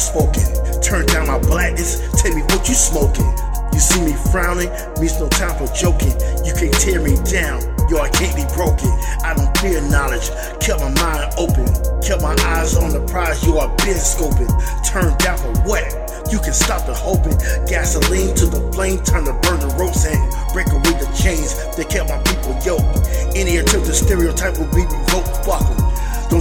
outspoken. Turn down my blackness, tell me what you smoking. You see me frowning, means no time for joking. You can't tear me down, yo, I can't be broken. I don't fear knowledge, kept my mind open. Kept my eyes on the prize, yo, I've been scoping. Turned down for what? You can stop the hoping. Gasoline to the flame, time to burn the ropes and break away the chains that kept my people yoked. Any attempt to stereotype will be revoked, fuck em.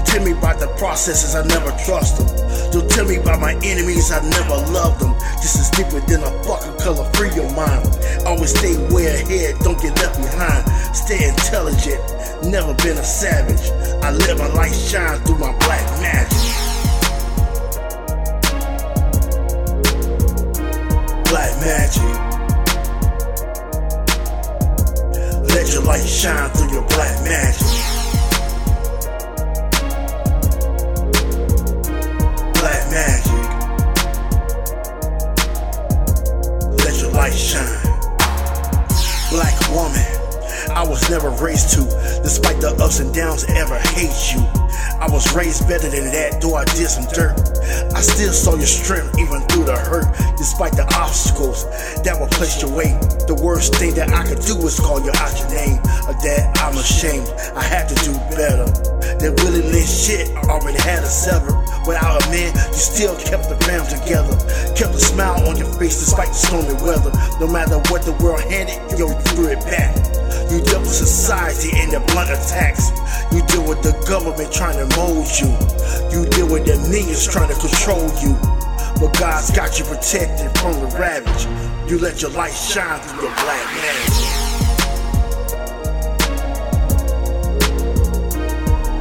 Tell me about the processes, I never trust them. Don't tell me about my enemies, I never loved them. This is deeper than a fucking color, free your mind. Always stay way ahead, don't get left behind. Stay intelligent, never been a savage. I let my light shine through my black magic. Black magic. Let your light shine through your black magic. Light shine. Black woman. I was never raised to, despite the ups and downs, ever hate you. I was raised better than that, though I did some dirt. I still saw your strength, even through the hurt, despite the obstacles that were placed your way. The worst thing that I could do was call you out your name. Of that, I'm ashamed. I had to do better. That Lynch shit I already had a sever. Without a man, you still kept the fam together. Kept a smile on your face despite the stormy weather. No matter what the world handed, yo, you threw it back. You deal with society and the blunt attacks. You deal with the government trying to mold you. You deal with the minions trying to control you. But God's got you protected from the ravage. You let your light shine through your black magic.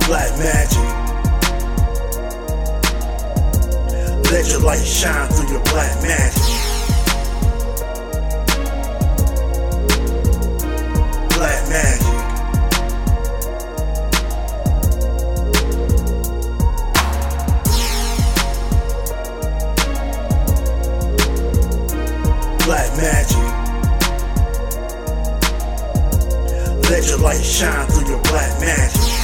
Black magic. Let your light shine through your black magic. Black magic. Black magic. Let your light shine through your black magic.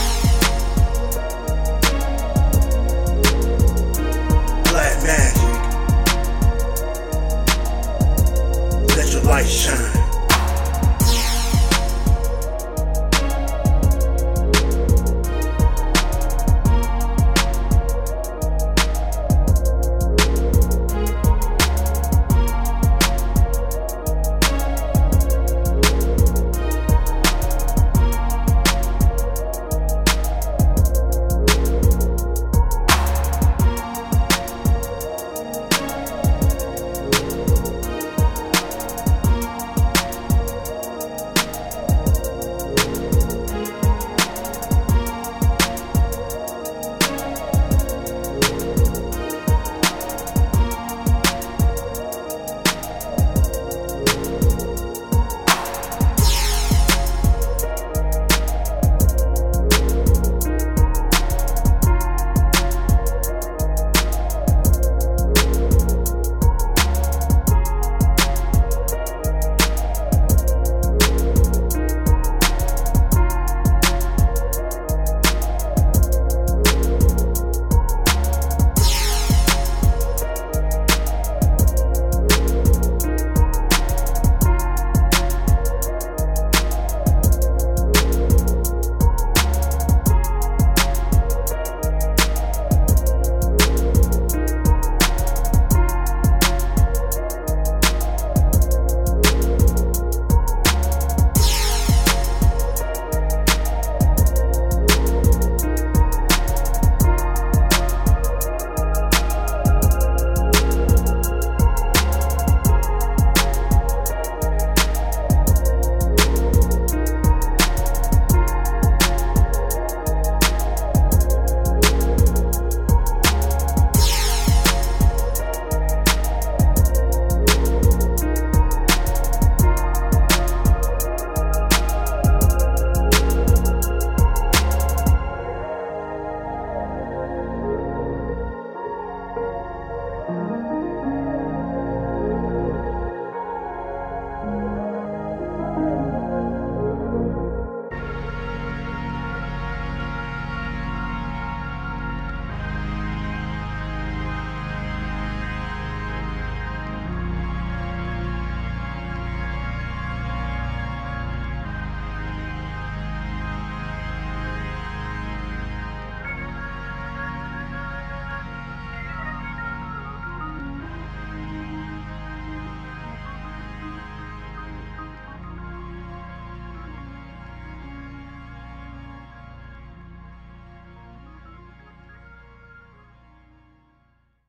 light shine.